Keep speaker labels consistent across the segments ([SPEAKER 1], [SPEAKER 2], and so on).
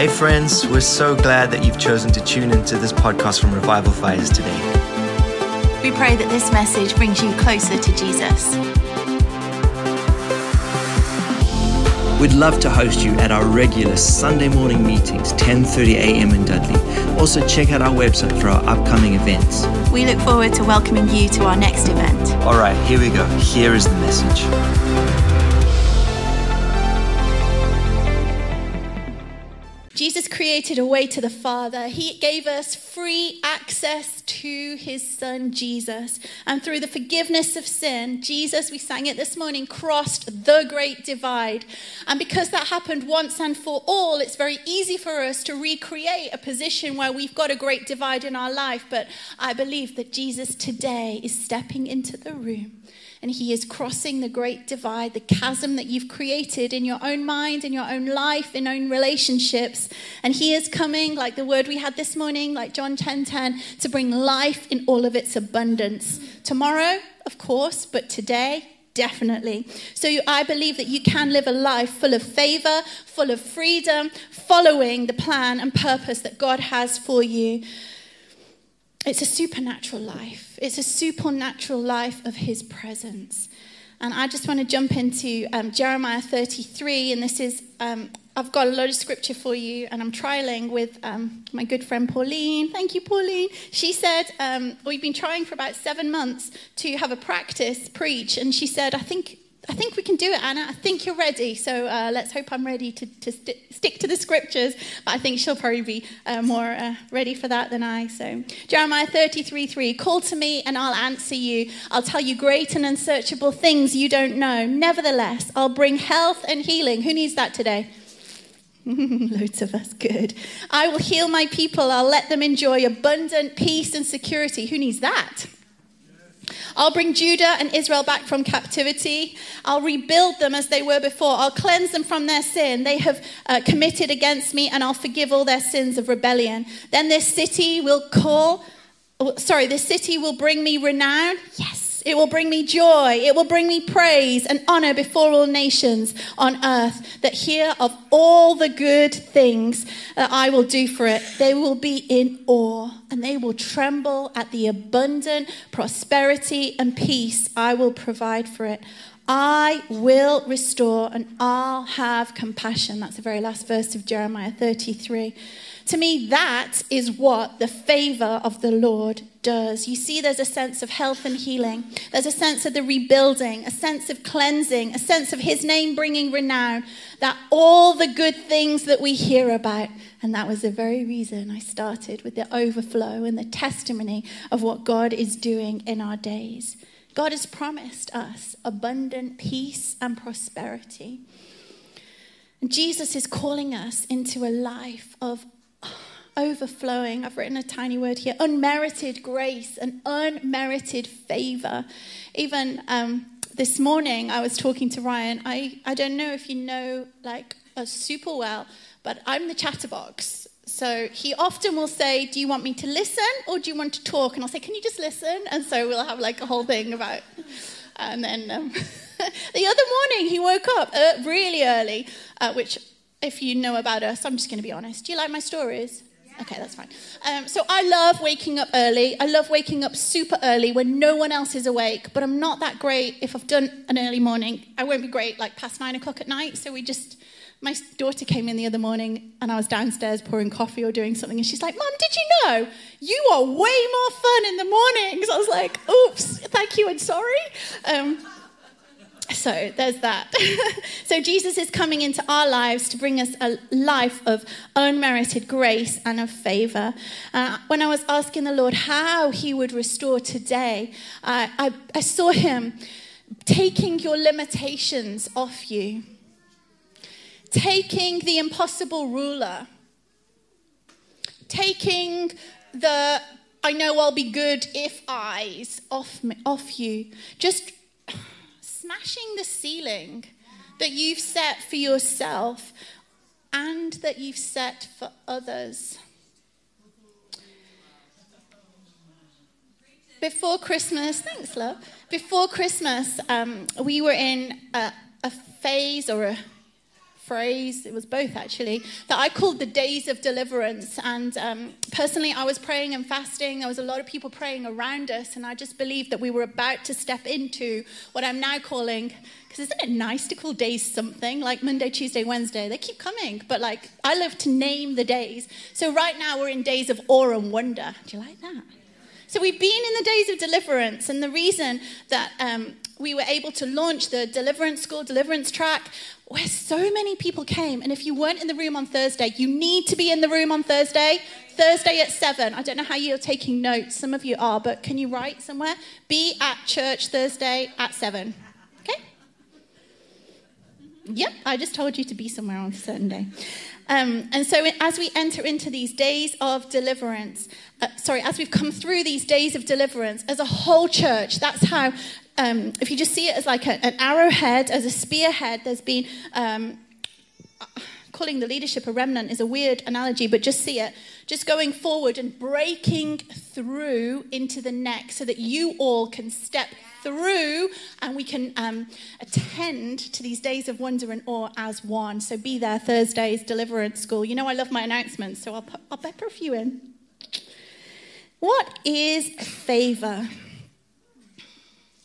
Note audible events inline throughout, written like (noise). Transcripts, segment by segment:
[SPEAKER 1] Hey, friends, we're so glad that you've chosen to tune into this podcast from Revival Fires today.
[SPEAKER 2] We pray that this message brings you closer to Jesus.
[SPEAKER 1] We'd love to host you at our regular Sunday morning meetings, 10:30 a.m. in Dudley. Also, check out our website for our upcoming events.
[SPEAKER 2] We look forward to welcoming you to our next event.
[SPEAKER 1] All right, here we go. Here is the message.
[SPEAKER 2] Created a way to the Father. He gave us free access to his Son, Jesus. And through the forgiveness of sin, Jesus, we sang it this morning, crossed the great divide. And because that happened once and for all, it's very easy for us to recreate a position where we've got a great divide in our life. But I believe that Jesus today is stepping into the room and He is crossing the great divide, the chasm that you've created in your own mind, in your own life, in own relationships. And He is coming, like the word we had this morning, like John 10 10, to bring life in all of its abundance. Tomorrow, of course, but today, definitely. So I believe that you can live a life full of favor, full of freedom, following the plan and purpose that God has for you. It's a supernatural life. It's a supernatural life of His presence. And I just want to jump into um, Jeremiah 33, and this is, um, I've got a lot of scripture for you, and I'm trialing with um, my good friend Pauline. Thank you, Pauline. She said, um, We've been trying for about seven months to have a practice preach, and she said, I think I think we can do it, Anna. I think you're ready. So uh, let's hope I'm ready to, to st- stick to the scriptures. But I think she'll probably be uh, more uh, ready for that than I. So Jeremiah 33 3 Call to me and I'll answer you. I'll tell you great and unsearchable things you don't know. Nevertheless, I'll bring health and healing. Who needs that today? (laughs) Loads of us, good. I will heal my people. I'll let them enjoy abundant peace and security. Who needs that? I'll bring Judah and Israel back from captivity. I'll rebuild them as they were before. I'll cleanse them from their sin they have uh, committed against me, and I'll forgive all their sins of rebellion. Then this city will call, oh, sorry, this city will bring me renown. Yes. It will bring me joy. It will bring me praise and honor before all nations on earth that hear of all the good things that I will do for it. They will be in awe and they will tremble at the abundant prosperity and peace I will provide for it. I will restore and I'll have compassion. That's the very last verse of Jeremiah 33. To me, that is what the favor of the Lord does. You see, there's a sense of health and healing, there's a sense of the rebuilding, a sense of cleansing, a sense of His name bringing renown, that all the good things that we hear about. And that was the very reason I started with the overflow and the testimony of what God is doing in our days. God has promised us abundant peace and prosperity. And Jesus is calling us into a life of overflowing, I've written a tiny word here, unmerited grace and unmerited favor. Even um, this morning, I was talking to Ryan. I, I don't know if you know like us super well, but I'm the chatterbox. So he often will say, Do you want me to listen or do you want to talk? And I'll say, Can you just listen? And so we'll have like a whole thing about. And then um, (laughs) the other morning, he woke up uh, really early, uh, which, if you know about us, I'm just going to be honest. Do you like my stories? Okay, that's fine. Um, so I love waking up early. I love waking up super early when no one else is awake, but I'm not that great if I've done an early morning. I won't be great like past nine o'clock at night. So we just, my daughter came in the other morning and I was downstairs pouring coffee or doing something, and she's like, Mom, did you know you are way more fun in the mornings? I was like, Oops, thank you and sorry. Um, so there's that. (laughs) so Jesus is coming into our lives to bring us a life of unmerited grace and of favor. Uh, when I was asking the Lord how He would restore today, uh, I, I saw Him taking your limitations off you, taking the impossible ruler, taking the I know I'll be good if eyes off me, off you. Just smashing the ceiling that you've set for yourself and that you've set for others. Before Christmas, thanks, love. Before Christmas, um, we were in a, a phase or a phrase, it was both actually, that I called the days of deliverance. And um, personally, I was praying and fasting. There was a lot of people praying around us, and I just believed that we were about to step into what I'm now calling, because isn't it nice to call days something like Monday, Tuesday, Wednesday? They keep coming, but like I love to name the days. So right now we're in days of awe and wonder. Do you like that? So we've been in the days of deliverance, and the reason that um, we were able to launch the deliverance school, deliverance track, where so many people came. And if you weren't in the room on Thursday, you need to be in the room on Thursday. Thursday at seven. I don't know how you're taking notes. Some of you are, but can you write somewhere? Be at church Thursday at seven. Okay? Yep, I just told you to be somewhere on a certain day. Um, and so, as we enter into these days of deliverance, uh, sorry, as we've come through these days of deliverance as a whole church, that's how, um, if you just see it as like a, an arrowhead, as a spearhead, there's been. Um, calling the leadership a remnant is a weird analogy, but just see it. Just going forward and breaking through into the next so that you all can step through and we can um, attend to these days of wonder and awe as one. So be there Thursdays, Deliverance School. You know, I love my announcements, so I'll, put, I'll pepper a few in. What is favor?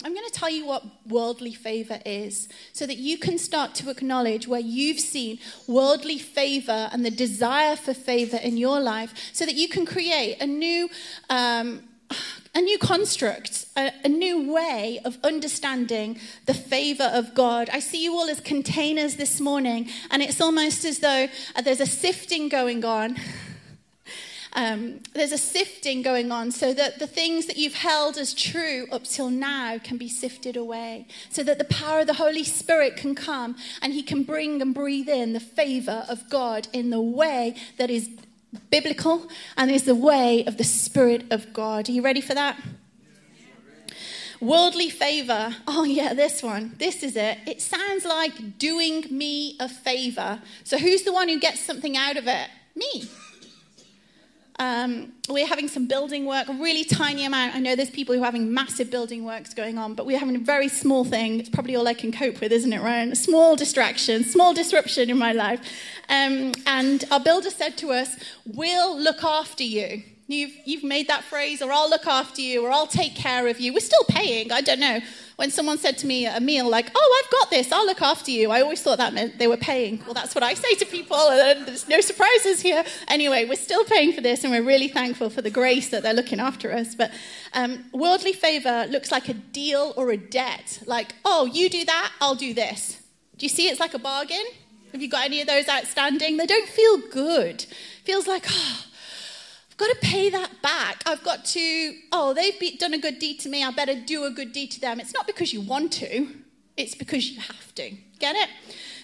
[SPEAKER 2] I'm going to tell you what worldly favor is so that you can start to acknowledge where you've seen worldly favor and the desire for favor in your life so that you can create a new. Um, a new construct, a, a, new way of understanding the favor of God. I see you all as containers this morning, and it's almost as though uh, there's a sifting going on (laughs) um, there's a sifting going on so that the things that you've held as true up till now can be sifted away, so that the power of the Holy Spirit can come and He can bring and breathe in the favor of God in the way that is biblical and is the way of the Spirit of God. Are you ready for that? Worldly favor. Oh, yeah, this one. This is it. It sounds like doing me a favor. So, who's the one who gets something out of it? Me. Um, we're having some building work, a really tiny amount. I know there's people who are having massive building works going on, but we're having a very small thing. It's probably all I can cope with, isn't it, Ryan? A small distraction, small disruption in my life. Um, and our builder said to us, We'll look after you. You've, you've made that phrase, or I'll look after you, or I'll take care of you. We're still paying, I don't know. When someone said to me at a meal, like, oh, I've got this, I'll look after you, I always thought that meant they were paying. Well, that's what I say to people, and there's no surprises here. Anyway, we're still paying for this, and we're really thankful for the grace that they're looking after us. But um, worldly favor looks like a deal or a debt. Like, oh, you do that, I'll do this. Do you see it's like a bargain? Have you got any of those outstanding? They don't feel good. Feels like, oh, I've got to pay that back. I've got to, oh, they've done a good deed to me. I better do a good deed to them. It's not because you want to, it's because you have to. Get it?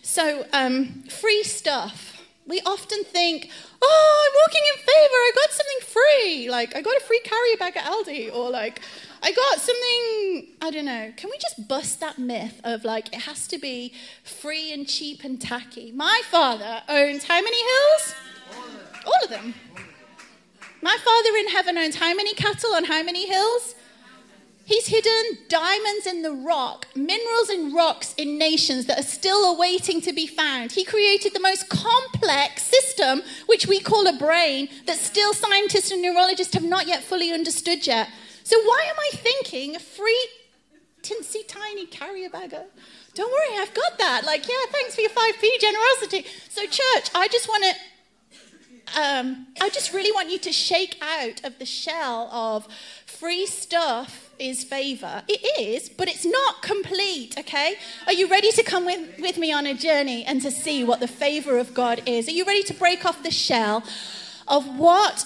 [SPEAKER 2] So, um, free stuff. We often think, oh, I'm walking in favor. I got something free. Like, I got a free carrier bag at Aldi. Or, like, I got something, I don't know. Can we just bust that myth of, like, it has to be free and cheap and tacky? My father owns how many hills? All of them. My Father in heaven owns how many cattle on how many hills? He's hidden diamonds in the rock, minerals in rocks in nations that are still awaiting to be found. He created the most complex system, which we call a brain, that still scientists and neurologists have not yet fully understood yet. So why am I thinking a free, tinsy, tiny carrier bagger? Don't worry, I've got that. Like, yeah, thanks for your 5p generosity. So, church, I just want to um, I just really want you to shake out of the shell of free stuff is favor. It is, but it's not complete, okay? Are you ready to come with, with me on a journey and to see what the favor of God is? Are you ready to break off the shell of what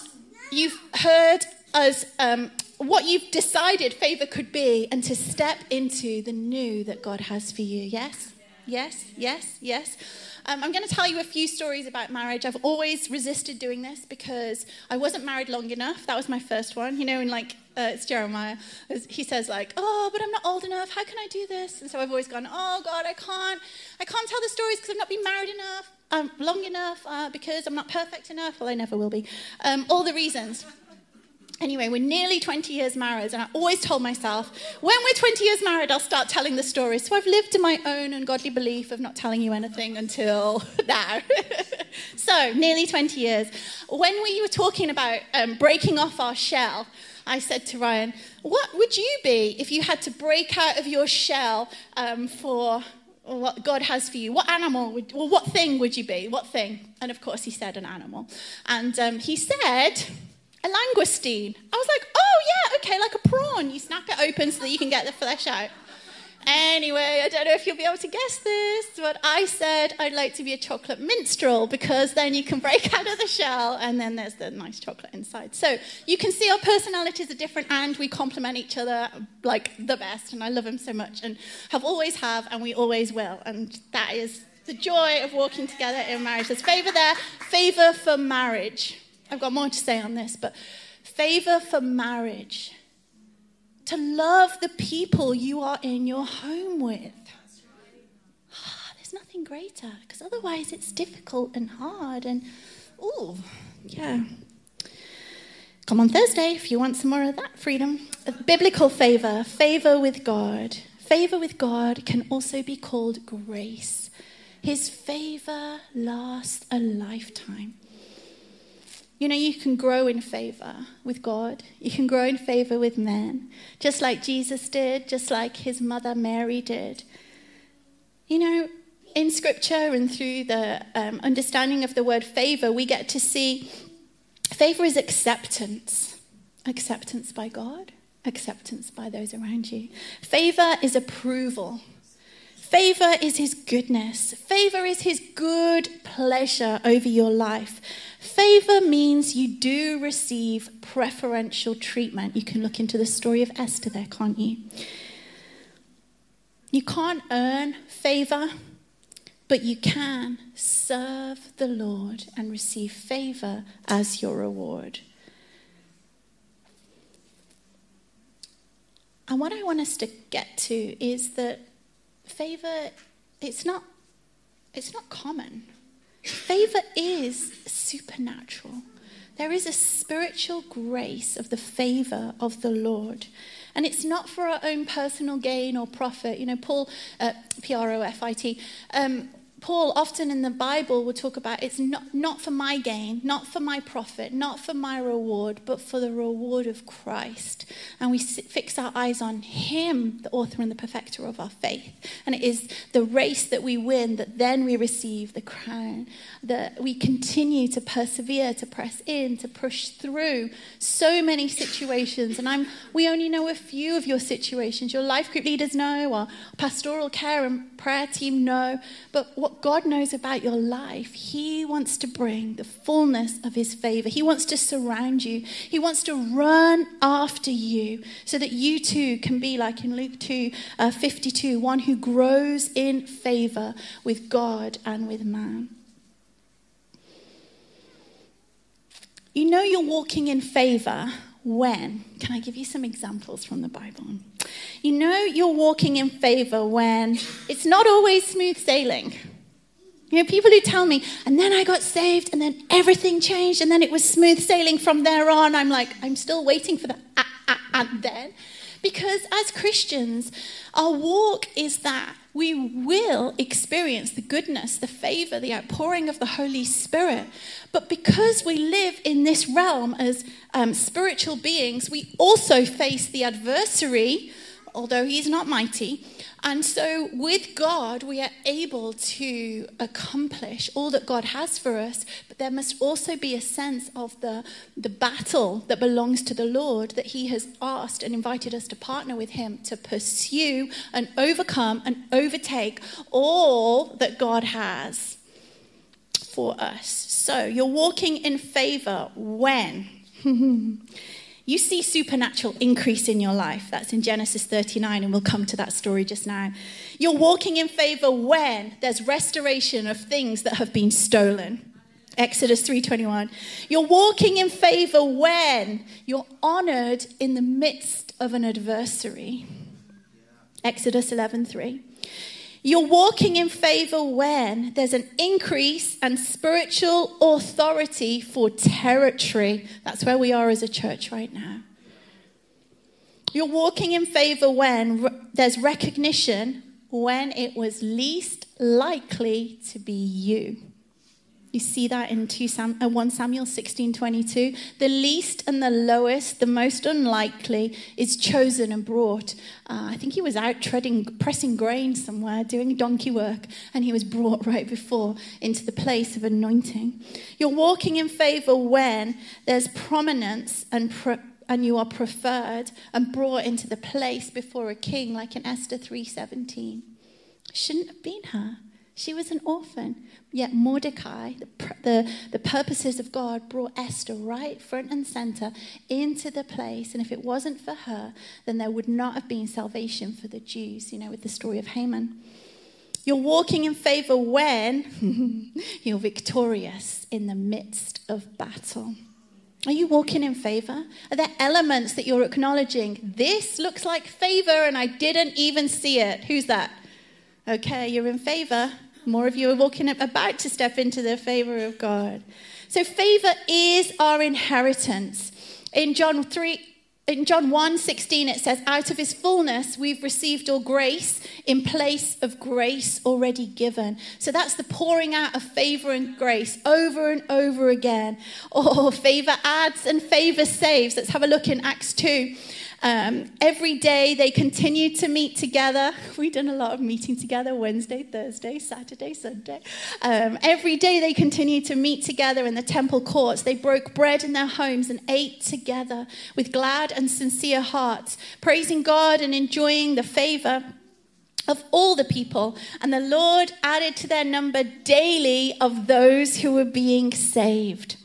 [SPEAKER 2] you've heard as um, what you've decided favor could be and to step into the new that God has for you? Yes? Yes? Yes? Yes? Um, I'm going to tell you a few stories about marriage. I've always resisted doing this because I wasn't married long enough. That was my first one. You know, in like, uh, it's Jeremiah. He says like, oh, but I'm not old enough. How can I do this? And so I've always gone, oh God, I can't. I can't tell the stories because I've not been married enough, um, long enough, uh, because I'm not perfect enough. Well, I never will be. Um, all the reasons. Anyway, we're nearly 20 years married, and I always told myself, when we're 20 years married, I'll start telling the story. So I've lived in my own ungodly belief of not telling you anything until (laughs) now. (laughs) so, nearly 20 years. When we were talking about um, breaking off our shell, I said to Ryan, What would you be if you had to break out of your shell um, for what God has for you? What animal, would, well, what thing would you be? What thing? And of course, he said an animal. And um, he said, a langoustine. I was like, oh, yeah, okay, like a prawn. You snap it open so that you can get the flesh out. Anyway, I don't know if you'll be able to guess this, but I said I'd like to be a chocolate minstrel because then you can break (laughs) out of the shell and then there's the nice chocolate inside. So you can see our personalities are different and we complement each other like the best. And I love him so much and have always have and we always will. And that is the joy of walking together in marriage. There's favor there, favor for marriage. I've got more to say on this, but favor for marriage. To love the people you are in your home with. Oh, there's nothing greater, because otherwise it's difficult and hard and, oh, yeah. Come on Thursday if you want some more of that freedom. Biblical favor, favor with God. Favor with God can also be called grace. His favor lasts a lifetime. You know, you can grow in favor with God. You can grow in favor with men, just like Jesus did, just like his mother Mary did. You know, in scripture and through the um, understanding of the word favor, we get to see favor is acceptance acceptance by God, acceptance by those around you. Favor is approval. Favor is his goodness. Favor is his good pleasure over your life. Favor means you do receive preferential treatment. You can look into the story of Esther there, can't you? You can't earn favor, but you can serve the Lord and receive favor as your reward. And what I want us to get to is that favor it's not it's not common. Favor is supernatural. There is a spiritual grace of the favor of the Lord. And it's not for our own personal gain or profit. You know, Paul, uh, P R O F I T, um, Paul often in the Bible will talk about it's not, not for my gain, not for my profit, not for my reward, but for the reward of Christ. And we fix our eyes on Him, the author and the perfecter of our faith. And it is the race that we win that then we receive the crown, that we continue to persevere, to press in, to push through so many situations. And I'm, we only know a few of your situations. Your life group leaders know, our pastoral care and prayer team know. But what God knows about your life, He wants to bring the fullness of His favor. He wants to surround you. He wants to run after you so that you too can be like in Luke 2 uh, 52, one who grows in favor with God and with man. You know you're walking in favor when? Can I give you some examples from the Bible? You know you're walking in favor when it's not always smooth sailing. You know, people who tell me, and then I got saved, and then everything changed, and then it was smooth sailing from there on. I'm like, I'm still waiting for that, ah, ah, and then. Because as Christians, our walk is that we will experience the goodness, the favor, the outpouring of the Holy Spirit. But because we live in this realm as um, spiritual beings, we also face the adversary, although he's not mighty, and so, with God, we are able to accomplish all that God has for us, but there must also be a sense of the, the battle that belongs to the Lord that He has asked and invited us to partner with Him to pursue and overcome and overtake all that God has for us. So, you're walking in favor when? (laughs) you see supernatural increase in your life. That's in Genesis 39, and we'll come to that story just now. You're walking in favor when there's restoration of things that have been stolen. Exodus 3:21. You're walking in favor when you're honored in the midst of an adversary. Exodus 11:3. You're walking in favor when there's an increase and spiritual authority for territory. That's where we are as a church right now. You're walking in favor when there's recognition when it was least likely to be you. You see that in 2 Sam, uh, 1 Samuel 16 22. The least and the lowest, the most unlikely, is chosen and brought. Uh, I think he was out treading, pressing grain somewhere, doing donkey work, and he was brought (laughs) right before into the place of anointing. You're walking in favor when there's prominence and pre- and you are preferred and brought into the place before a king like in Esther 3:17 shouldn't have been her she was an orphan Yet Mordecai, the, the, the, purposes of God, brought Esther right front and center into the place. And if it wasn't for her, then there would not have been salvation for the Jews, you know, with the story of Haman. You're walking in favor when (laughs) you're victorious in the midst of battle. Are you walking in favor? Are there elements that you're acknowledging? This looks like favor and I didn't even see it. Who's that? Okay, you're in favor. More of you are walking up, about to step into the favor of God. So favor is our inheritance. In John 3, in John 1 16, it says, Out of his fullness, we've received all grace in place of grace already given. So that's the pouring out of favor and grace over and over again. Oh, favor adds and favor saves. Let's have a look in Acts 2. Um, every day they continued to meet together. (laughs) We've done a lot of meeting together Wednesday, Thursday, Saturday, Sunday. Um, every day they continued to meet together in the temple courts. They broke bread in their homes and ate together with glad and sincere hearts, praising God and enjoying the favor of all the people. And the Lord added to their number daily of those who were being saved.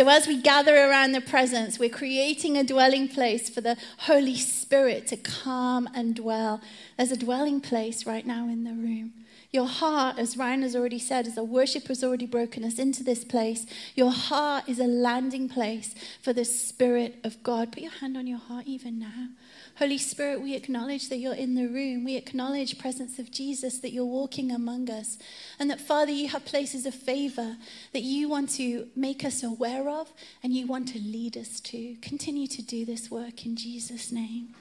[SPEAKER 2] So, as we gather around the presence, we're creating a dwelling place for the Holy Spirit to come and dwell. There's a dwelling place right now in the room. Your heart, as Ryan has already said, as our worship has already broken us into this place, your heart is a landing place for the Spirit of God. Put your hand on your heart even now. Holy Spirit, we acknowledge that you're in the room. We acknowledge presence of Jesus, that you're walking among us. And that, Father, you have places of favor that you want to make us aware of and you want to lead us to. Continue to do this work in Jesus' name.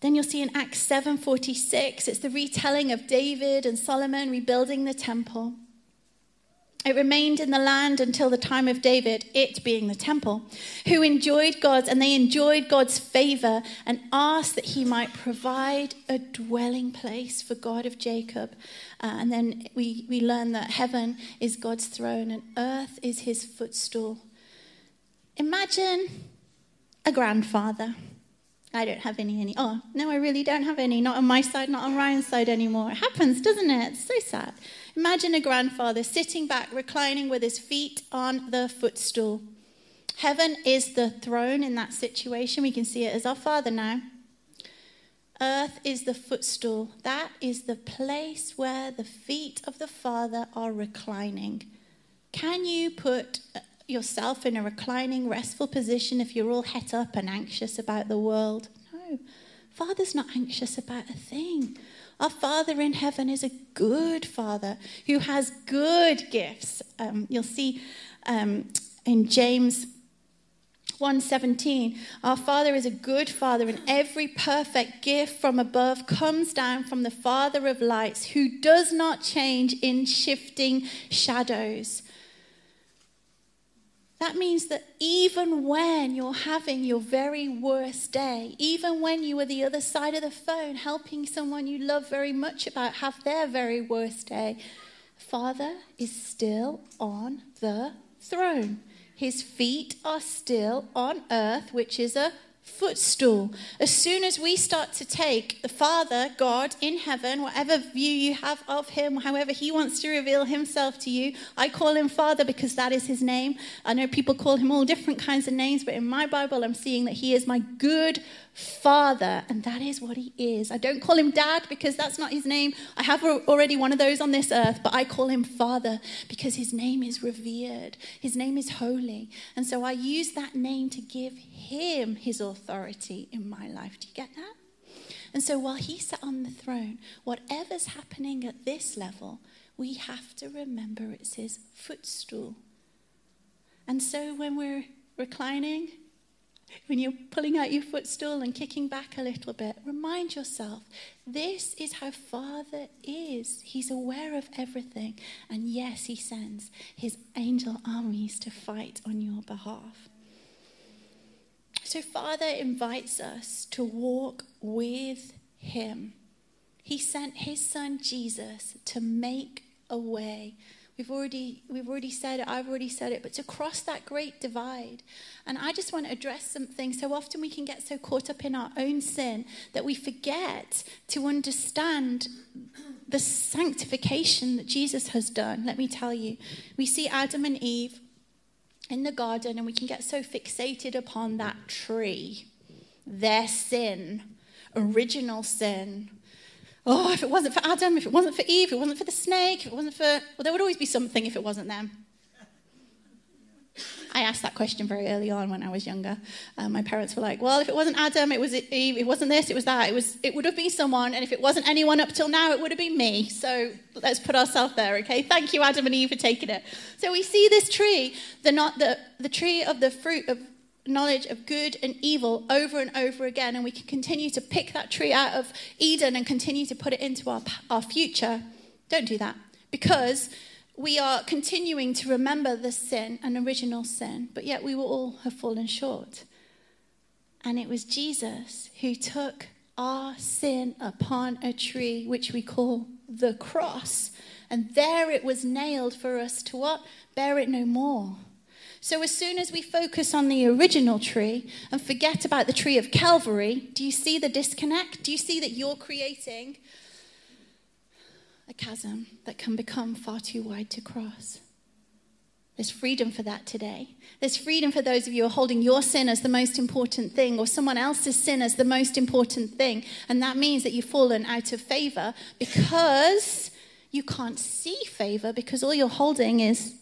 [SPEAKER 2] Then you'll see in Acts 7:46, it's the retelling of David and Solomon rebuilding the temple. It remained in the land until the time of David, it being the temple, who enjoyed God's, and they enjoyed God's favor and asked that he might provide a dwelling place for God of Jacob. Uh, and then we, we learn that heaven is God's throne and earth is his footstool. Imagine a grandfather. I don't have any, any. Oh, no, I really don't have any. Not on my side, not on Ryan's side anymore. It happens, doesn't it? It's so sad. Imagine a grandfather sitting back, reclining with his feet on the footstool. Heaven is the throne in that situation. We can see it as our Father now. Earth is the footstool. That is the place where the feet of the Father are reclining. Can you put uh, yourself in a reclining, restful position if you're all het up and anxious about the world? No. Father's not anxious about a thing. Our Father in heaven is a good Father who has good gifts. Um, you'll see um, in James 1:17 our father is a good father and every perfect gift from above comes down from the father of lights who does not change in shifting shadows that means that even when you're having your very worst day, even when you are the other side of the phone helping someone you love very much about have their very worst day, Father is still on the throne. His feet are still on earth, which is a footstool. As soon as we start to take the Father, God in heaven, whatever view you have of him, however he wants to reveal himself to you, I call him Father because that is his name. I know people call him all different kinds of names, but in my Bible, I'm seeing that he is my good Father, and that is what he is. I don't call him Dad because that's not his name. I have already one of those on this earth, but I call him Father because his name is revered. His name is holy. And so I use that name to give him his authority in my life. Do you get that? And so while he sat on the throne, whatever's happening at this level, we have to remember it's his footstool. And so when we're reclining, when you're pulling out your footstool and kicking back a little bit, remind yourself this is how Father is. He's aware of everything. And yes, He sends His angel armies to fight on your behalf. So, Father invites us to walk with Him. He sent His Son Jesus to make a way We've already, we've already said it, I've already said it, but to cross that great divide. And I just want to address something. So often we can get so caught up in our own sin that we forget to understand the sanctification that Jesus has done. Let me tell you. We see Adam and Eve in the garden, and we can get so fixated upon that tree, their sin, original sin oh, if it wasn't for Adam, if it wasn't for Eve, if it wasn't for the snake, if it wasn't for, well, there would always be something if it wasn't them. I asked that question very early on when I was younger. Um, my parents were like, "Well, if it wasn't Adam, it was Eve. It wasn't this, it was that. It was. It would have been someone, and if it wasn't anyone up till now, it would have been me." So let's put ourselves there, okay? Thank you, Adam and Eve, for taking it. So we see this tree, the not the the tree of the fruit of knowledge of good and evil over and over again, and we can continue to pick that tree out of Eden and continue to put it into our, our future, don't do that because we are continuing to remember the sin, an original sin, but yet we will all have fallen short. And it was Jesus who took our sin upon a tree, which we call the cross. And there it was nailed for us to what? Bear it no more. So, as soon as we focus on the original tree and forget about the tree of Calvary, do you see the disconnect? Do you see that you're creating a chasm that can become far too wide to cross? There's freedom for that today. There's freedom for those of you who are holding your sin as the most important thing or someone else's sin as the most important thing. And that means that you've fallen out of favor because you can't see favor because all you're holding is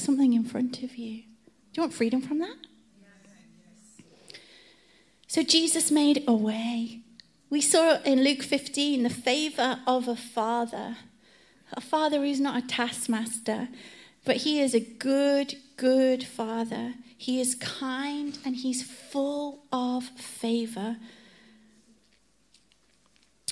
[SPEAKER 2] something in front of you. Do you want freedom from that? So Jesus made a way. We saw in Luke 15 the favor of a father. A father who's not a taskmaster, but he is a good, good father. He is kind and he's full of favor.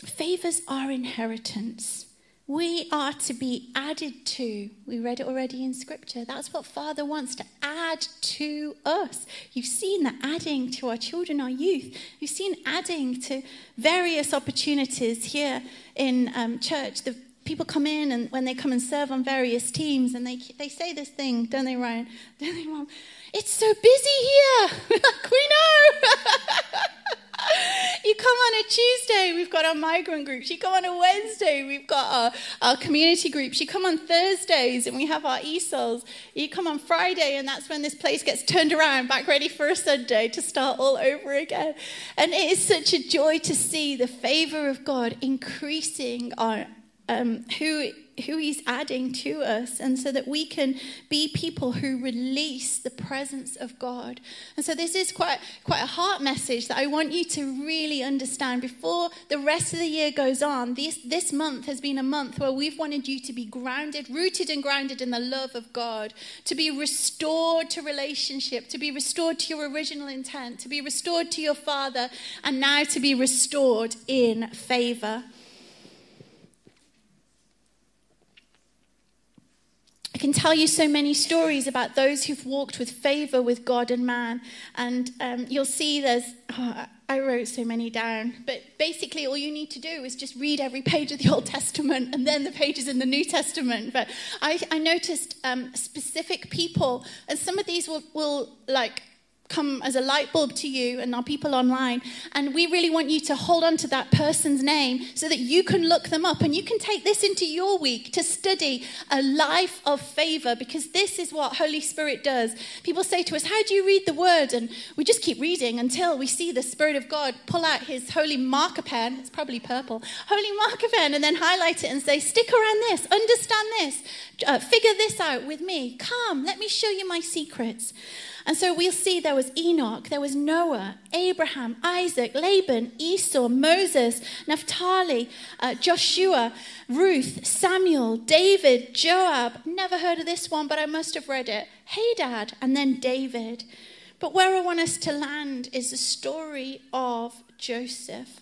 [SPEAKER 2] Favors are inheritance. We are to be added to. We read it already in scripture. That's what Father wants to add to us. You've seen the adding to our children, our youth. You've seen adding to various opportunities here in um, church. The people come in and when they come and serve on various teams and they, they say this thing, don't they, Ryan? (laughs) Don't they, Mom? It's so busy here. (laughs) we know. (laughs) (laughs) you come on a Tuesday, we've got our migrant groups. You come on a Wednesday, we've got our, our community groups. You come on Thursdays, and we have our ESOLs. You come on Friday, and that's when this place gets turned around, back ready for a Sunday to start all over again. And it is such a joy to see the favor of God increasing on um, who who he's adding to us and so that we can be people who release the presence of God. And so this is quite quite a heart message that I want you to really understand before the rest of the year goes on. This this month has been a month where we've wanted you to be grounded, rooted and grounded in the love of God, to be restored to relationship, to be restored to your original intent, to be restored to your father and now to be restored in favor. I can tell you so many stories about those who've walked with favor with God and man. And um, you'll see there's, oh, I wrote so many down. But basically, all you need to do is just read every page of the Old Testament and then the pages in the New Testament. But I, I noticed um, specific people, and some of these will, will like, come as a light bulb to you and our people online. And we really want you to hold on to that person's name so that you can look them up and you can take this into your week to study a life of favor because this is what Holy Spirit does. People say to us, How do you read the word? And we just keep reading until we see the Spirit of God pull out his holy marker pen. It's probably purple, holy marker pen, and then highlight it and say, Stick around this, understand this, uh, figure this out with me. Come, let me show you my secrets. And so we'll see there was Enoch, there was Noah, Abraham, Isaac, Laban, Esau, Moses, Naphtali, uh, Joshua, Ruth, Samuel, David, Joab. Never heard of this one, but I must have read it. Hadad, and then David. But where I want us to land is the story of Joseph.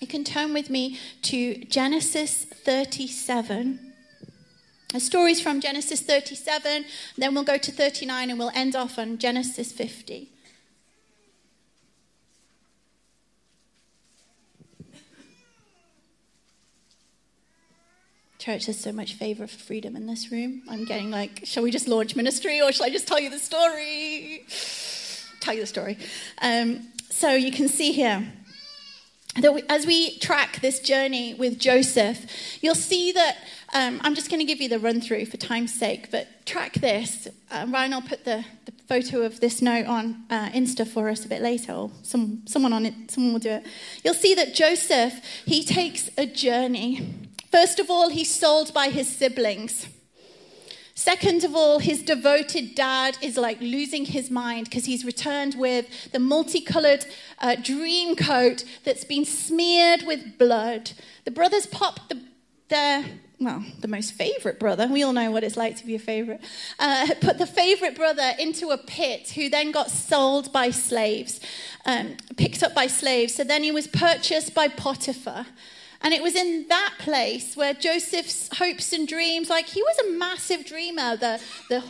[SPEAKER 2] You can turn with me to Genesis 37. Stories from Genesis 37, then we'll go to 39 and we'll end off on Genesis 50. Church, there's so much favor for freedom in this room. I'm getting like, shall we just launch ministry or shall I just tell you the story? Tell you the story. Um, so you can see here that we, as we track this journey with Joseph, you'll see that um, I'm just going to give you the run through for time's sake, but track this. Uh, Ryan, I'll put the, the, photo of this note on uh, Insta for us a bit later, or some, someone on it, someone will do it. You'll see that Joseph, he takes a journey. First of all, he's sold by his siblings. Second of all, his devoted dad is like losing his mind because he's returned with the multicolored uh, dream coat that's been smeared with blood. The brothers pop the, their well, the most favorite brother, we all know what it's like to be a favorite, uh, (laughs) put the favorite brother into a pit who then got sold by slaves, um, picked up by slaves. So then he was purchased by Potiphar. And it was in that place where Joseph's hopes and dreams, like he was a massive dreamer, the, the,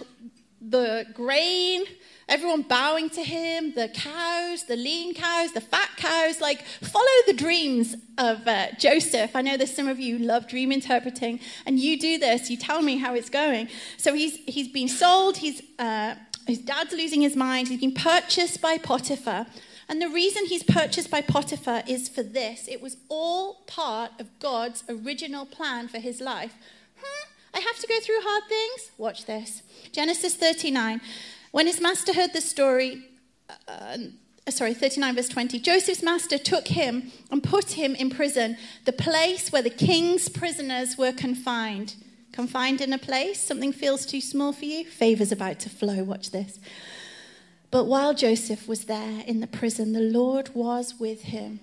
[SPEAKER 2] the grain, everyone bowing to him, the cows, the lean cows, the fat cows, like follow the dreams of uh, Joseph. I know there's some of you love dream interpreting, and you do this. You tell me how it's going. So he's he's been sold. He's uh, his dad's losing his mind. He's been purchased by Potiphar. And the reason he's purchased by Potiphar is for this. It was all part of God's original plan for his life. Huh? I have to go through hard things? Watch this. Genesis 39. When his master heard the story, uh, uh, sorry, 39 verse 20, Joseph's master took him and put him in prison, the place where the king's prisoners were confined. Confined in a place, something feels too small for you? Favor's about to flow, watch this. But while Joseph was there in the prison, the Lord was with him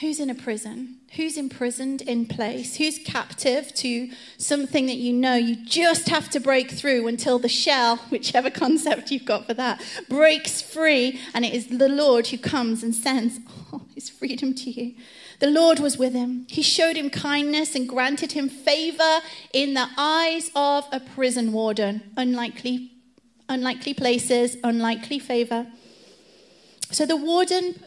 [SPEAKER 2] Who's in a prison? Who's imprisoned in place? Who's captive to something that you know you just have to break through until the shell, (laughs) whichever concept you've got for that, breaks free and it is the Lord who comes and sends oh, his freedom to you. The Lord was with him. He showed him kindness and granted him favor in the eyes of a prison warden. Unlikely, unlikely places, unlikely favor. So the warden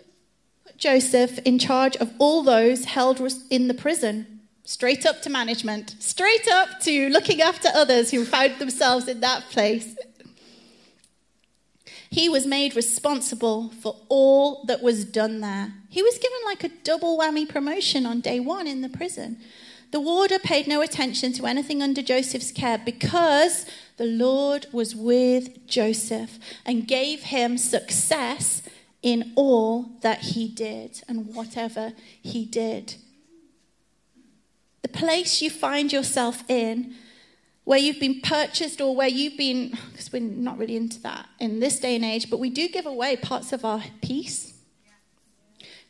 [SPEAKER 2] Joseph in charge of all those held in the prison, straight up to management, straight up to looking after others who found themselves in that place. He was made responsible for all that was done there. He was given like a double whammy promotion on day one in the prison. The warder paid no attention to anything under Joseph's care because the Lord was with Joseph and gave him success in all that he did and whatever he did. The place you find yourself in, where you've been purchased or where you've been, because we're not really into that in this day and age, but we do give away parts of our peace.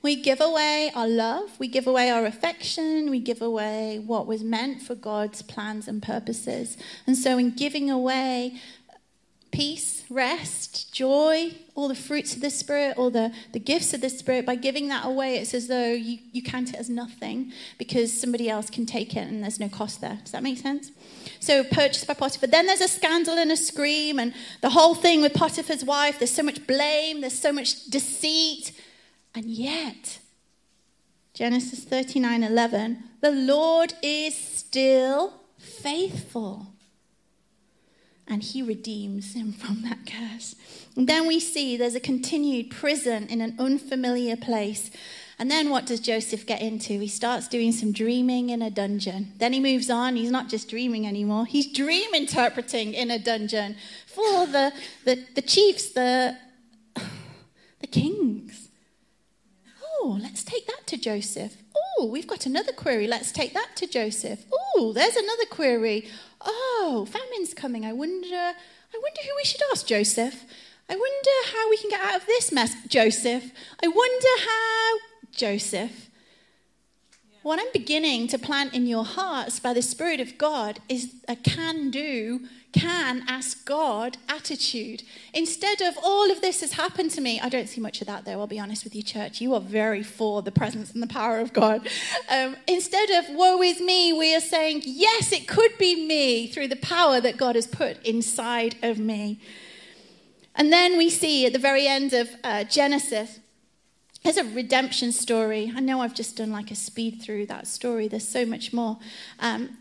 [SPEAKER 2] We give away our love, we give away our affection, we give away what was meant for God's plans and purposes. And so, in giving away peace, rest, joy, all the fruits of the Spirit, all the, the gifts of the Spirit, by giving that away, it's as though you, you count it as nothing because somebody else can take it and there's no cost there. Does that make sense? So, purchased by Potiphar. Then there's a scandal and a scream, and the whole thing with Potiphar's wife. There's so much blame, there's so much deceit. And yet, Genesis 39 11, the Lord is still faithful and he redeems him from that curse. And then we see there's a continued prison in an unfamiliar place. And then what does Joseph get into? He starts doing some dreaming in a dungeon. Then he moves on. He's not just dreaming anymore, he's dream interpreting in a dungeon for the, the, the chiefs, the, the kings. Oh, let's take that to Joseph. Oh, we've got another query. Let's take that to Joseph. Oh, there's another query. Oh, famine's coming. I wonder, I wonder who we should ask, Joseph. I wonder how we can get out of this mess, Joseph. I wonder how, Joseph. What I'm beginning to plant in your hearts by the Spirit of God is a can do, can ask God attitude. Instead of all of this has happened to me, I don't see much of that though, I'll be honest with you, church. You are very for the presence and the power of God. Um, instead of woe is me, we are saying, yes, it could be me through the power that God has put inside of me. And then we see at the very end of uh, Genesis, there's a redemption story. I know I've just done like a speed through that story. There's so much more. Um,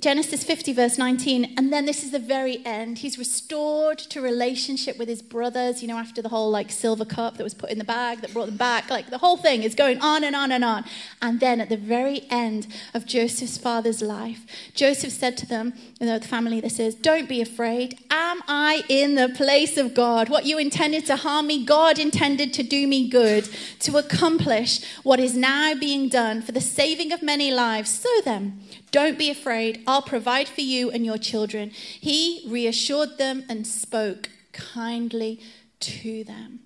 [SPEAKER 2] Genesis 50, verse 19, and then this is the very end. He's restored to relationship with his brothers, you know, after the whole like silver cup that was put in the bag that brought them back. Like the whole thing is going on and on and on. And then at the very end of Joseph's father's life, Joseph said to them, you know, the family this is, don't be afraid. Am I in the place of God? What you intended to harm me, God intended to do me good, to accomplish what is now being done for the saving of many lives. So then, don't be afraid. I'll provide for you and your children. He reassured them and spoke kindly to them.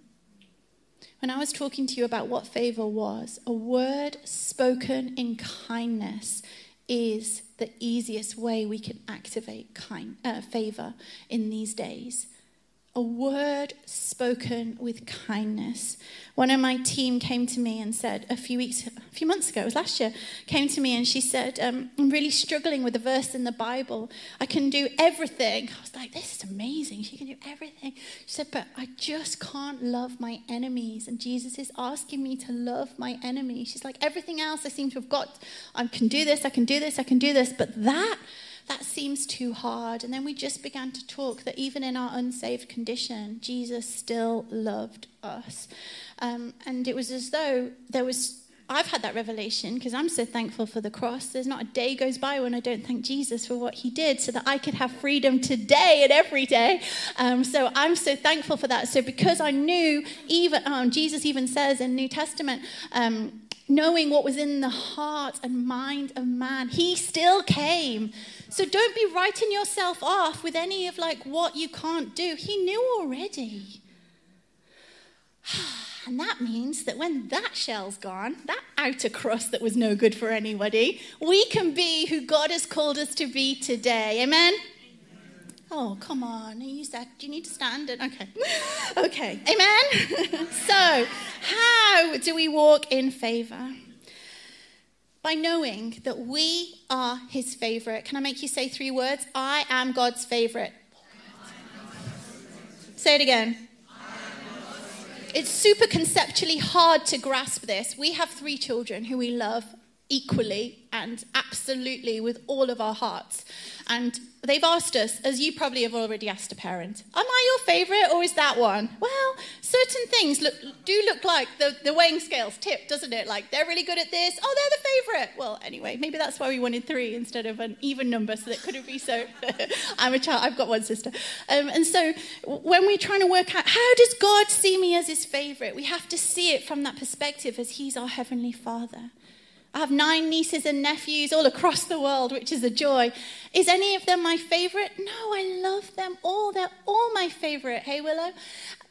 [SPEAKER 2] When I was talking to you about what favor was, a word spoken in kindness is the easiest way we can activate kind, uh, favor in these days a word spoken with kindness. One of my team came to me and said a few weeks, a few months ago, it was last year, came to me and she said, um, I'm really struggling with a verse in the Bible. I can do everything. I was like, this is amazing. She can do everything. She said, but I just can't love my enemies. And Jesus is asking me to love my enemies. She's like, everything else I seem to have got. I can do this, I can do this, I can do this. But that, that seems too hard. And then we just began to talk that even in our unsaved condition, Jesus still loved us. Um, and it was as though there was I've had that revelation because I'm so thankful for the cross. There's not a day goes by when I don't thank Jesus for what he did so that I could have freedom today and every day. Um, so I'm so thankful for that. So because I knew, even um, Jesus even says in New Testament, um, knowing what was in the heart and mind of man, he still came so don't be writing yourself off with any of like what you can't do. He knew already. (sighs) And that means that when that shell's gone, that outer crust that was no good for anybody, we can be who God has called us to be today. Amen? Oh, come on. You said, do you need to stand? Okay. (laughs) Okay. Amen? (laughs) so, how do we walk in favor? by knowing that we are his favorite. Can I make you say three words? I am God's favorite. Say it again. It's super conceptually hard to grasp this. We have three children who we love equally and absolutely with all of our hearts. And they've asked us, as you probably have already asked a parent, am I your favourite or is that one? Well, certain things look, do look like the, the weighing scales tip, doesn't it? Like they're really good at this. Oh, they're the favourite. Well, anyway, maybe that's why we wanted three instead of an even number so that couldn't be so. (laughs) I'm a child, I've got one sister. Um, and so when we're trying to work out how does God see me as his favourite, we have to see it from that perspective as he's our heavenly father. I have nine nieces and nephews all across the world, which is a joy. Is any of them my favorite? No, I love them all. They're all my favorite. Hey, Willow?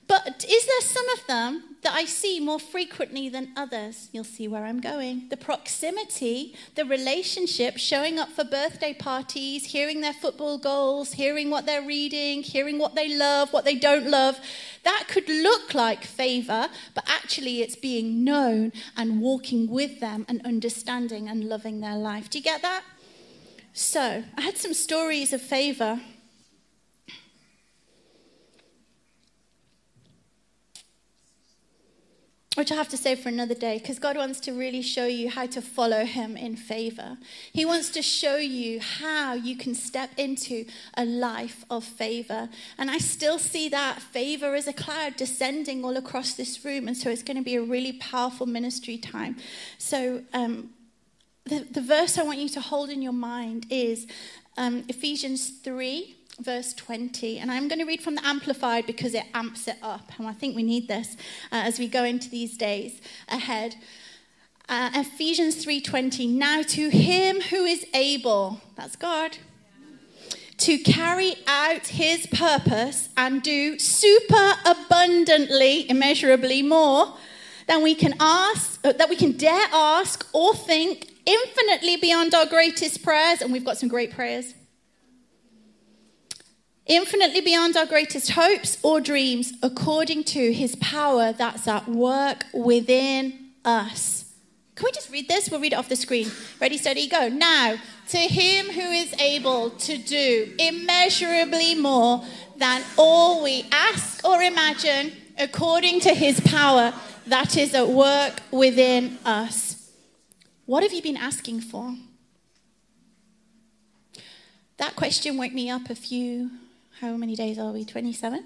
[SPEAKER 2] But is there some of them that I see more frequently than others? You'll see where I'm going. The proximity, the relationship, showing up for birthday parties, hearing their football goals, hearing what they're reading, hearing what they love, what they don't love. That could look like favor, but actually it's being known and walking with them and understanding and loving their life. Do you get that? So, I had some stories of favor which I have to say for another day, because God wants to really show you how to follow Him in favor. He wants to show you how you can step into a life of favor. And I still see that favor as a cloud descending all across this room. And so it's going to be a really powerful ministry time. So, um, the, the verse I want you to hold in your mind is um, Ephesians 3 verse 20. And I'm going to read from the Amplified because it amps it up. And I think we need this uh, as we go into these days ahead. Uh, Ephesians 3:20 Now to him who is able that's God to carry out his purpose and do super abundantly, immeasurably more than we can ask, uh, that we can dare ask or think, infinitely beyond our greatest prayers. And we've got some great prayers. Infinitely beyond our greatest hopes or dreams, according to his power that's at work within us. Can we just read this? We'll read it off the screen. Ready, steady, go. Now, to him who is able to do immeasurably more than all we ask or imagine, according to his power that is at work within us. What have you been asking for? That question woke me up a few, how many days are we? 27?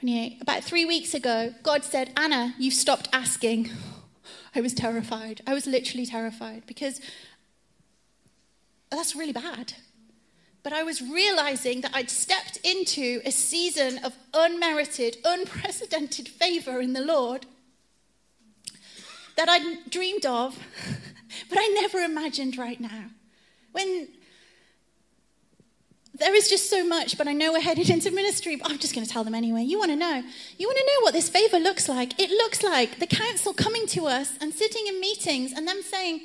[SPEAKER 2] 28. About three weeks ago, God said, Anna, you've stopped asking. (laughs) I was terrified. I was literally terrified because that's really bad. But I was realizing that I'd stepped into a season of unmerited, (laughs) unprecedented favor in the Lord that I'd dreamed of, (laughs) but I never imagined right now. When there is just so much, but I know we're headed into ministry, but I'm just going to tell them anyway. You want to know? You want to know what this favor looks like? It looks like the council coming to us and sitting in meetings and them saying,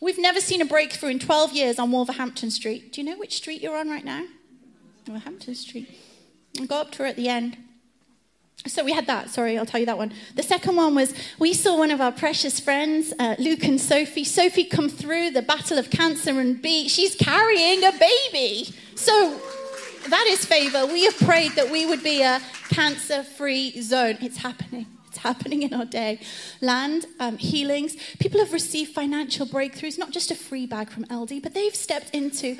[SPEAKER 2] We've never seen a breakthrough in 12 years on Wolverhampton Street. Do you know which street you're on right now? Wolverhampton Street. I'll go up to her at the end. So we had that. Sorry, I'll tell you that one. The second one was we saw one of our precious friends, uh, Luke and Sophie. Sophie come through the battle of cancer and be she's carrying a baby. So that is favor. We have prayed that we would be a cancer-free zone. It's happening It's happening in our day. Land, um, healings. People have received financial breakthroughs, not just a free bag from Aldi, but they've stepped into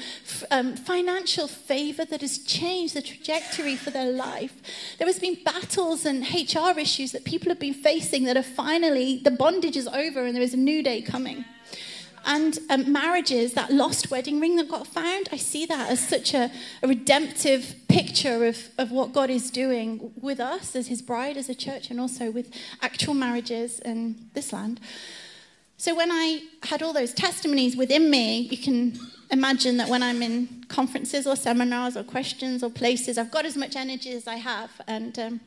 [SPEAKER 2] um, financial favor that has changed the trajectory for their life. There has been battles and HR issues that people have been facing that are finally, the bondage is over and there is a new day coming. And um, marriages, that lost wedding ring that got found, I see that as such a, a redemptive picture of, of what God is doing with us as His bride, as a church, and also with actual marriages in this land. So when I had all those testimonies within me, you can imagine that when I'm in conferences or seminars or questions or places, I've got as much energy as I have. And um,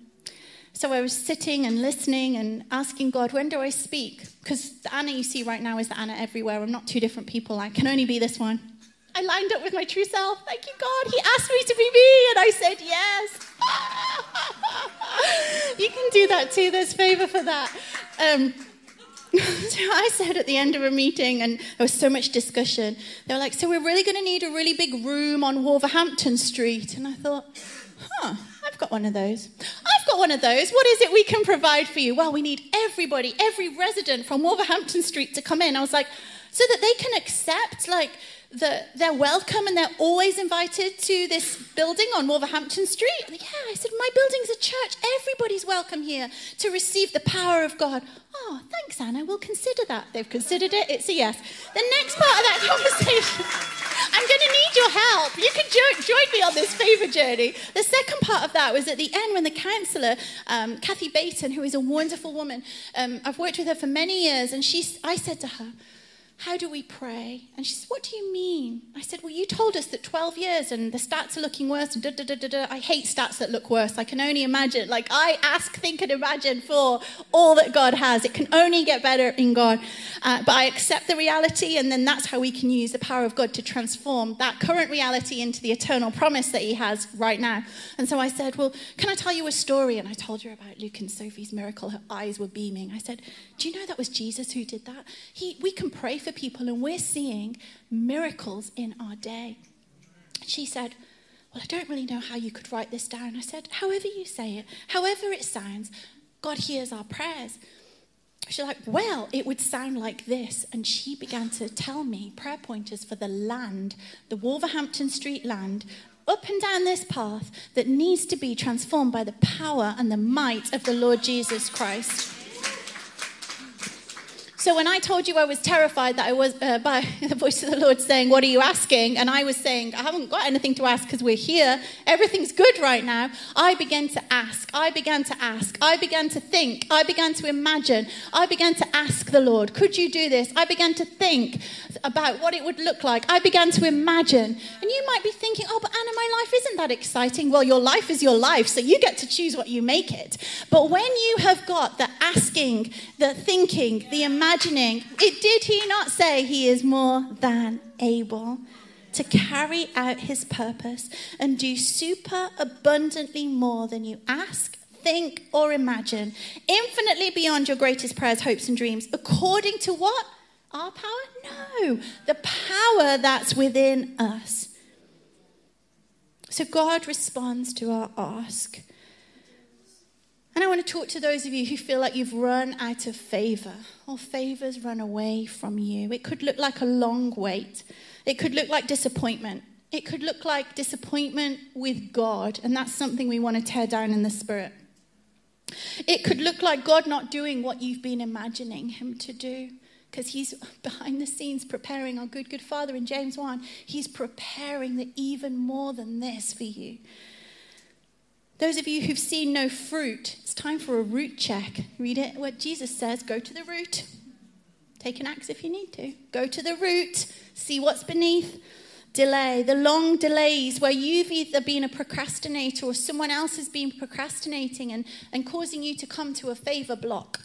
[SPEAKER 2] so I was sitting and listening and asking God, when do I speak? Because the Anna you see right now is the Anna everywhere. I'm not two different people. I can only be this one. I lined up with my true self. Thank you, God. He asked me to be me, and I said yes. (laughs) you can do that too. There's favor for that. Um, (laughs) so I said at the end of a meeting, and there was so much discussion. They were like, "So we're really going to need a really big room on Wolverhampton Street," and I thought, I've got one of those. I've got one of those. What is it we can provide for you? Well, we need everybody, every resident from Wolverhampton Street to come in. I was like, so that they can accept, like, the, they're welcome and they're always invited to this building on Wolverhampton Street. yeah, I said, my building's a church. Everybody's welcome here to receive the power of God. Oh, thanks, Anna. We'll consider that. They've considered it. It's a yes. The next part of that (laughs) conversation, I'm going to need your help. You can jo- join me on this favor journey. The second part of that was at the end when the counselor, um, Kathy Baton, who is a wonderful woman, um, I've worked with her for many years, and she, I said to her, how do we pray? And she said, What do you mean? I said, Well, you told us that 12 years and the stats are looking worse. And da, da, da, da, da. I hate stats that look worse. I can only imagine. Like, I ask, think, and imagine for all that God has. It can only get better in God. Uh, but I accept the reality, and then that's how we can use the power of God to transform that current reality into the eternal promise that He has right now. And so I said, Well, can I tell you a story? And I told her about Luke and Sophie's miracle. Her eyes were beaming. I said, Do you know that was Jesus who did that? He, we can pray for people, and we're seeing miracles in our day. She said, Well, I don't really know how you could write this down. I said, However you say it, however it sounds, God hears our prayers. She's like, Well, it would sound like this. And she began to tell me prayer pointers for the land, the Wolverhampton Street land, up and down this path that needs to be transformed by the power and the might of the Lord Jesus Christ. So when I told you I was terrified that I was uh, by (laughs) the voice of the Lord saying, "What are you asking?" and I was saying, "I haven't got anything to ask because we're here. Everything's good right now." I began to ask. I began to ask. I began to think. I began to imagine. I began to ask the Lord, "Could you do this?" I began to think about what it would look like. I began to imagine. And you might be thinking, oh, but Anna, my life isn't that exciting. Well, your life is your life, so you get to choose what you make it. But when you have got the asking, the thinking, the imagining, it did he not say he is more than able? to carry out his purpose and do super abundantly more than you ask, think, or imagine, infinitely beyond your greatest prayers, hopes, and dreams, according to what? Our power? No, the power that's within us. So God responds to our ask. And I want to talk to those of you who feel like you've run out of favor or favors run away from you. It could look like a long wait, it could look like disappointment. It could look like disappointment with God, and that's something we want to tear down in the spirit. It could look like God not doing what you've been imagining Him to do because he's behind the scenes preparing our good, good Father in James 1. He's preparing the even more than this for you. Those of you who've seen no fruit, it's time for a root check. Read it what Jesus says go to the root. Take an axe if you need to. Go to the root, see what's beneath. Delay, the long delays where you've either been a procrastinator or someone else has been procrastinating and, and causing you to come to a favor block.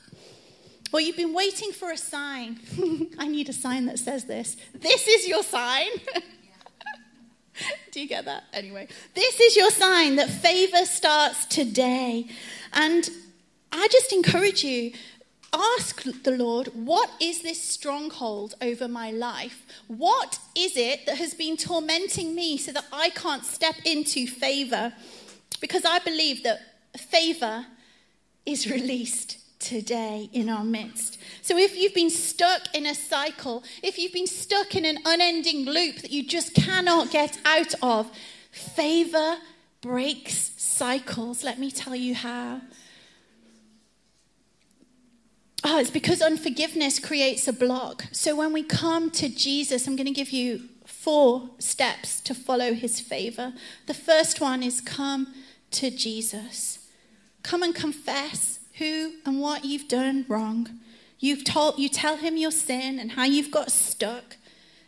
[SPEAKER 2] Or you've been waiting for a sign. (laughs) I need a sign that says this. This is your sign. (laughs) (laughs) Do you get that? Anyway, this is your sign that favor starts today. And I just encourage you ask the Lord, what is this stronghold over my life? What is it that has been tormenting me so that I can't step into favor? Because I believe that favor is released today in our midst. So if you've been stuck in a cycle, if you've been stuck in an unending loop that you just cannot get out of, favor breaks cycles. Let me tell you how. Oh, it's because unforgiveness creates a block. So when we come to Jesus, I'm going to give you four steps to follow his favor. The first one is come to Jesus. Come and confess who and what you've done wrong. You've told, you tell him your sin and how you've got stuck.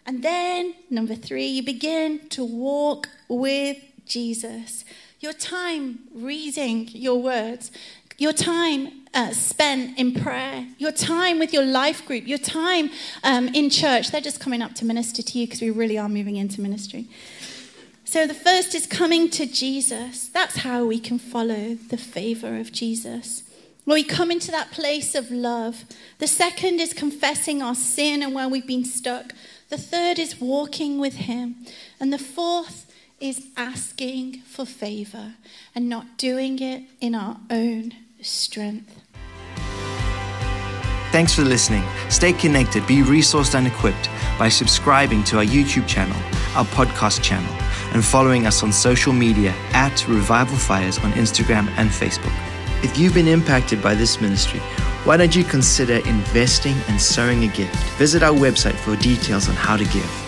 [SPEAKER 2] And then, number three, you begin to walk with Jesus. Your time reading your words, your time uh, spent in prayer, your time with your life group, your time um, in church. They're just coming up to minister to you because we really are moving into ministry. So the first is coming to Jesus. That's how we can follow the favor of Jesus where we come into that place of love. The second is confessing our sin and where we've been stuck. The third is walking with Him. And the fourth is asking for favor and not doing it in our own strength.
[SPEAKER 1] Thanks for listening. Stay connected, be resourced and equipped by subscribing to our YouTube channel, our podcast channel, and following us on social media at Revival Fires on Instagram and Facebook. If you've been impacted by this ministry, why don't you consider investing and sowing a gift? Visit our website for details on how to give.